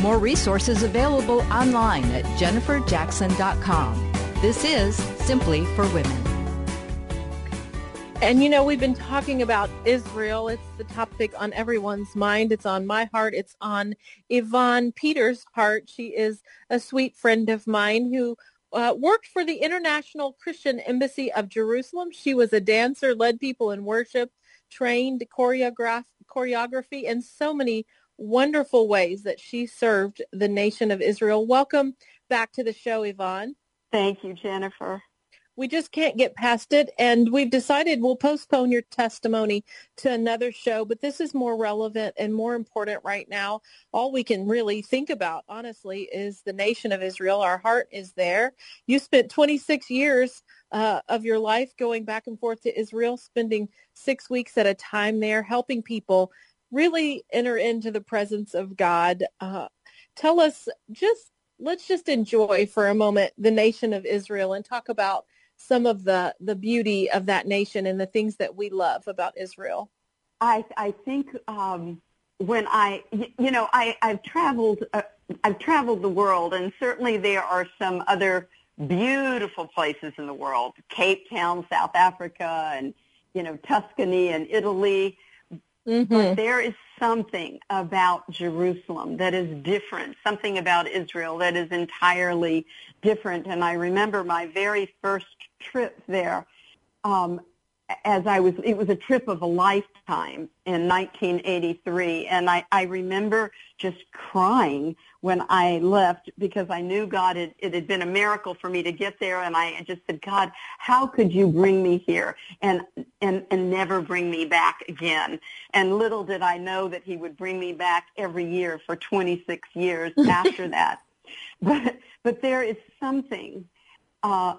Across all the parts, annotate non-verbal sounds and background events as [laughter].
More resources available online at jenniferjackson.com. This is Simply for Women. And you know, we've been talking about Israel. It's the topic on everyone's mind. It's on my heart. It's on Yvonne Peters' heart. She is a sweet friend of mine who uh, worked for the International Christian Embassy of Jerusalem. She was a dancer, led people in worship, trained choreograph, choreography, and so many wonderful ways that she served the nation of Israel. Welcome back to the show, Yvonne. Thank you, Jennifer. We just can't get past it, and we've decided we'll postpone your testimony to another show, but this is more relevant and more important right now. All we can really think about, honestly, is the nation of Israel. Our heart is there. You spent 26 years uh, of your life going back and forth to Israel, spending six weeks at a time there, helping people really enter into the presence of God. Uh, tell us just let's just enjoy for a moment the nation of Israel and talk about some of the the beauty of that nation and the things that we love about Israel. I I think um, when I you know I I've traveled uh, I've traveled the world and certainly there are some other beautiful places in the world Cape Town South Africa and you know Tuscany and Italy Mm-hmm. But there is something about Jerusalem that is different, something about Israel that is entirely different. And I remember my very first trip there. Um, as I was, it was a trip of a lifetime in 1983. And I, I remember just crying when I left because I knew God had, it had been a miracle for me to get there. And I just said, God, how could you bring me here and, and, and never bring me back again? And little did I know that he would bring me back every year for 26 years [laughs] after that. But, but there is something, uh,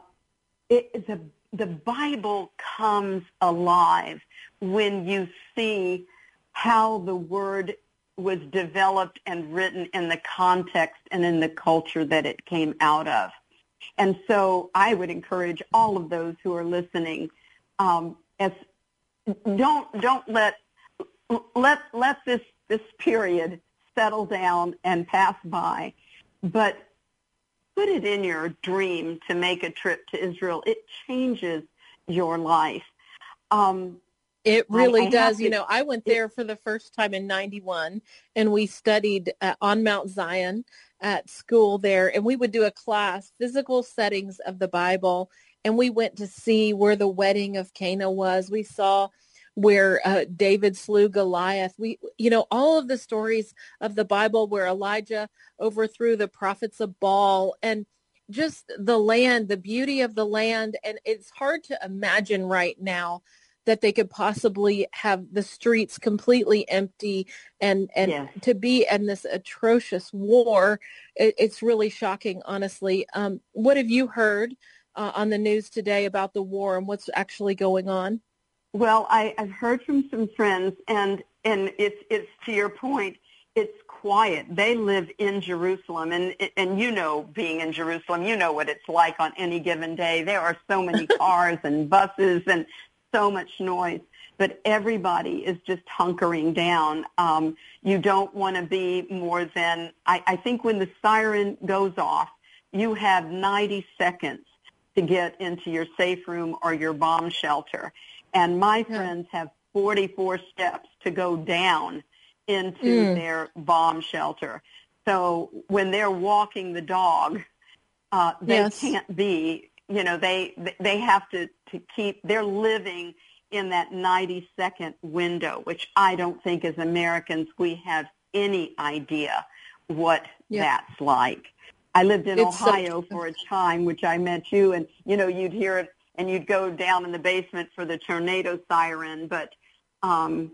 it, the the Bible comes alive when you see how the word was developed and written in the context and in the culture that it came out of. And so I would encourage all of those who are listening, um, as don't don't let let let this this period settle down and pass by, but put it in your dream to make a trip to Israel. It changes your life. Um, it really I, I does. To, you know, I went there for the first time in 91 and we studied uh, on Mount Zion at school there and we would do a class, physical settings of the Bible. And we went to see where the wedding of Cana was. We saw where uh, David slew Goliath. We, you know, all of the stories of the Bible where Elijah overthrew the prophets of Baal and just the land, the beauty of the land. And it's hard to imagine right now that they could possibly have the streets completely empty and, and to be in this atrocious war. It, it's really shocking, honestly. Um, what have you heard uh, on the news today about the war and what's actually going on? Well, I, I've heard from some friends, and and it's it's to your point. It's quiet. They live in Jerusalem, and and you know, being in Jerusalem, you know what it's like on any given day. There are so many [laughs] cars and buses and so much noise, but everybody is just hunkering down. Um, you don't want to be more than I, I think when the siren goes off, you have 90 seconds to get into your safe room or your bomb shelter and my yeah. friends have 44 steps to go down into mm. their bomb shelter. So when they're walking the dog, uh, they yes. can't be, you know, they they have to to keep. They're living in that 90 second window, which I don't think as Americans we have any idea what that's like. I lived in it's Ohio so- for a time, which I met you, and you know, you'd hear it and you'd go down in the basement for the tornado siren. But um,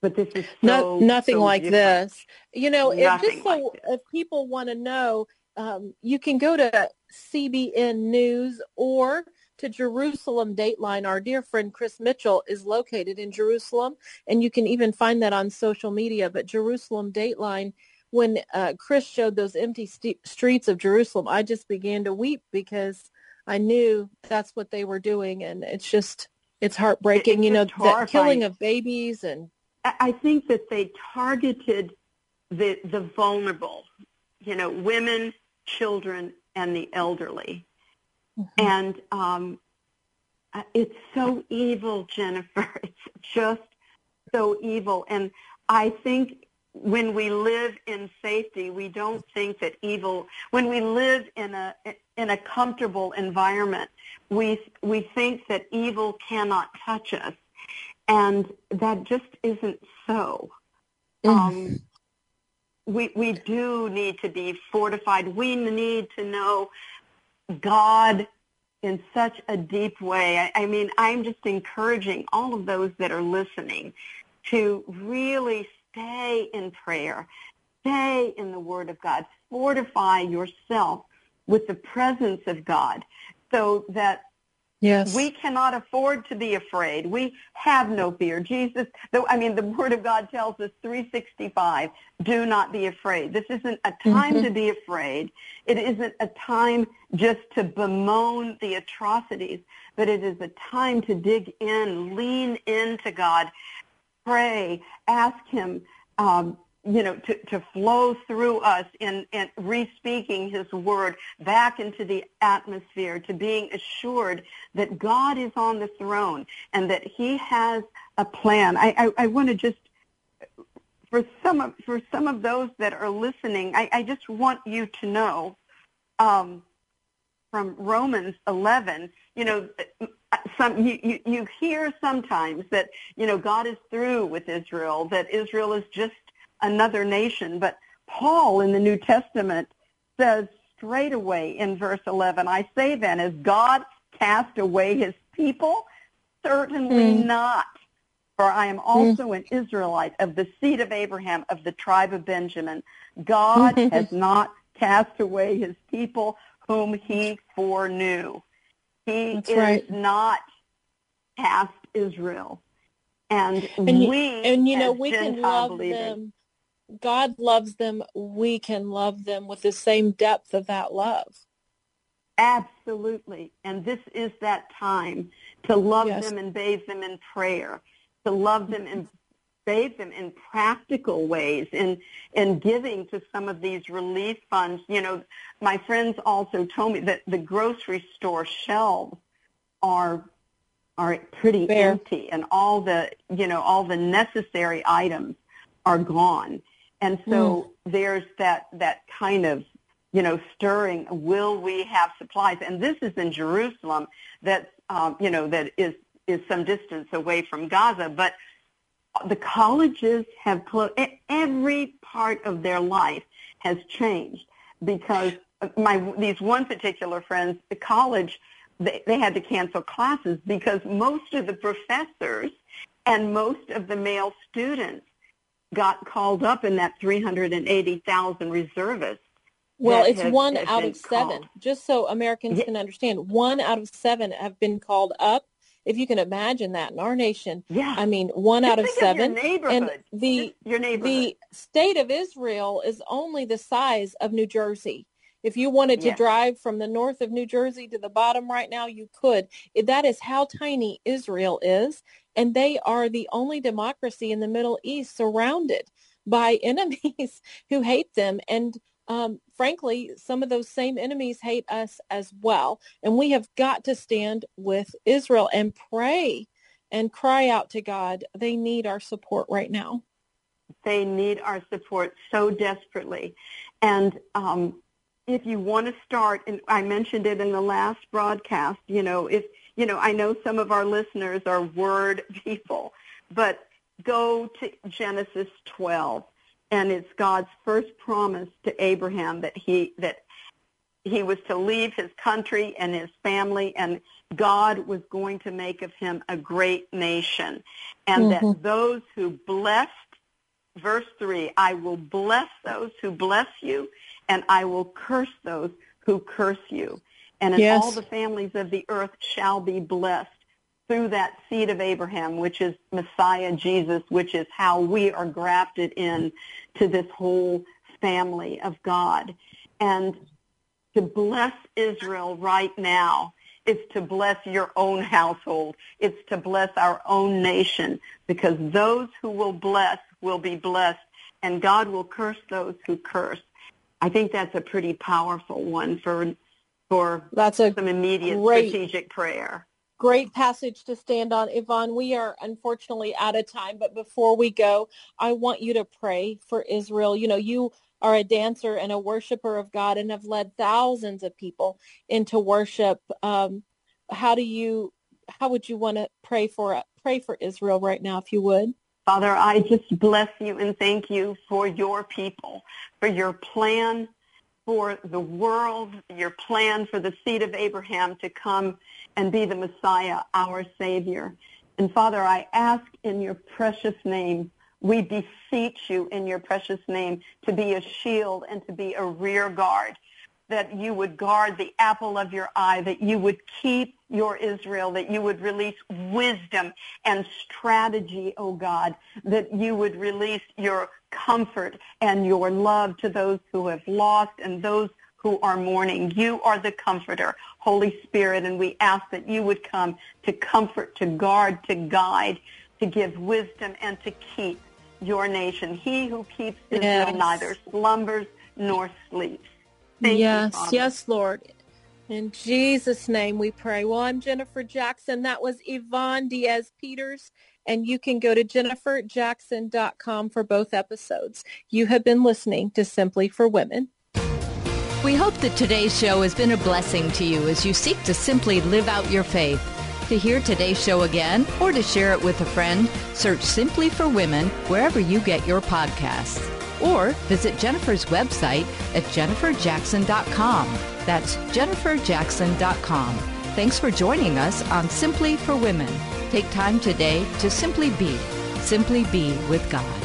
But this is so, no, nothing so like different. this. You know, if, just so like if people want to know, um, you can go to CBN News or to Jerusalem Dateline. Our dear friend Chris Mitchell is located in Jerusalem, and you can even find that on social media. But Jerusalem Dateline, when uh, Chris showed those empty st- streets of Jerusalem, I just began to weep because I knew that's what they were doing, and it's just it's heartbreaking. It's you know, the killing of babies and I I think that they targeted the the vulnerable, you know, women, children, and the elderly. And um, uh, it's so evil, Jennifer. [laughs] It's just so evil. And I think when we live in safety, we don't think that evil. When we live in a in a comfortable environment, we we think that evil cannot touch us, and that just isn't so. Um, we we do need to be fortified. We need to know God in such a deep way. I, I mean, I'm just encouraging all of those that are listening to really stay in prayer, stay in the Word of God, fortify yourself with the presence of God so that yes, we cannot afford to be afraid. We have no fear. Jesus, though, I mean, the Word of God tells us 365, do not be afraid. This isn't a time to be afraid. It isn't a time just to bemoan the atrocities, but it is a time to dig in, lean into God, pray, ask Him, um, you know, to, to flow through us in, in re-speaking His Word back into the atmosphere, to being assured that God is on the throne and that He has a plan. I, I, I want to just, for some of, for some of those that are listening, I, I just want you to know, um, from Romans 11, you know, some you, you, you hear sometimes that, you know, God is through with Israel, that Israel is just another nation. But Paul in the New Testament says straight away in verse 11, I say then, has God cast away his people? Certainly mm. not. For I am mm. also an Israelite of the seed of Abraham, of the tribe of Benjamin. God [laughs] has not cast away his people whom he foreknew. He That's is right. not cast Israel. And, and you, we, and you know we can Gentile love believers, them. God loves them. We can love them with the same depth of that love. Absolutely. And this is that time to love Yes. them and bathe them in prayer, to love them and bathe them in practical ways, in, in giving to some of these relief funds. You know, my friends also told me that the grocery store shelves are are pretty Bare. empty and all the you know all the necessary items are gone and so there's that that kind of you know stirring will we have supplies? And this is in jerusalem that um, you know that is is some distance away from gaza but the colleges have closed every part of their life has changed because my these one particular friends the college they, they had to cancel classes because most of the professors and most of the male students got called up in that 380,000 reservists. Well, it's have- one have out of seven. called. Just so Americans Yeah. can understand, one out of seven have been called up. If you can imagine that in our nation, Yeah. I mean, one Just out of seven. Of your neighborhood. and the Just your neighborhood. the state of Israel is only the size of New Jersey. If you wanted to drive from the north of New Jersey to the bottom right now, you could. That is how tiny Israel is. And they are the only democracy in the Middle East surrounded by [laughs] enemies who hate them. And um, frankly, some of those same enemies hate us as well. And we have got to stand with Israel and pray and cry out to God. They need our support right now. they need our support so desperately. And um, if you want to start, and I mentioned it in the last broadcast, you know, if, you know, I know some of our listeners are word [laughs] people, but go to Genesis 12, and it's God's first promise to Abraham that he, that he was to leave his country and his family and God was going to make of him a great nation. And mm-hmm. that those who blessed, verse 3, I will bless those who bless you and I will curse those who curse you. And yes. all the families of the earth shall be blessed through that seed of Abraham, which is Messiah Jesus, which is how we are grafted in to this whole family of God. And to bless Israel right now is to bless your own household. It's to bless our own nation because those who will bless will be blessed and God will curse those who curse. I think that's a pretty powerful one for for that's a some immediate great, strategic prayer. Great passage to stand on. Yvonne, we are unfortunately out of time, but before we go, I want you to pray for Israel. You know, you are a dancer and a worshiper of God and have led thousands of people into worship. Um, how do you, how would you want to pray for, pray for Israel right now, if you would? Father, I just bless you and thank you for your people, for your plan for the world, your plan for the seed of Abraham to come and be the Messiah, our Savior. And Father, I ask in your precious name we beseech you in your precious name to be a shield and to be a rear guard, that you would guard the apple of your eye, that you would keep your Israel, that you would release wisdom and strategy, O oh God, that you would release your comfort and your love to those who have lost and those who are mourning. You are the comforter, Holy Spirit, and we ask that you would come to comfort, to guard, to guide, to give wisdom, and to keep your nation. He who keeps Israel yes. neither slumbers nor sleeps. Thank yes, you, yes, Lord. In Jesus' name we pray. Well, I'm Jennifer Jackson. That was Yvonne Diaz Peters. And you can go to jenniferjackson.com for both episodes. You have been listening to Simply for Women. We hope that today's show has been a blessing to you as you seek to simply live out your faith. To hear today's show again or to share it with a friend, search Simply for Women wherever you get your podcasts. Or visit Jennifer's website at jenniferjackson.com. That's jenniferjackson.com. Thanks for joining us on Simply for Women. Take time today to simply be, simply be with God.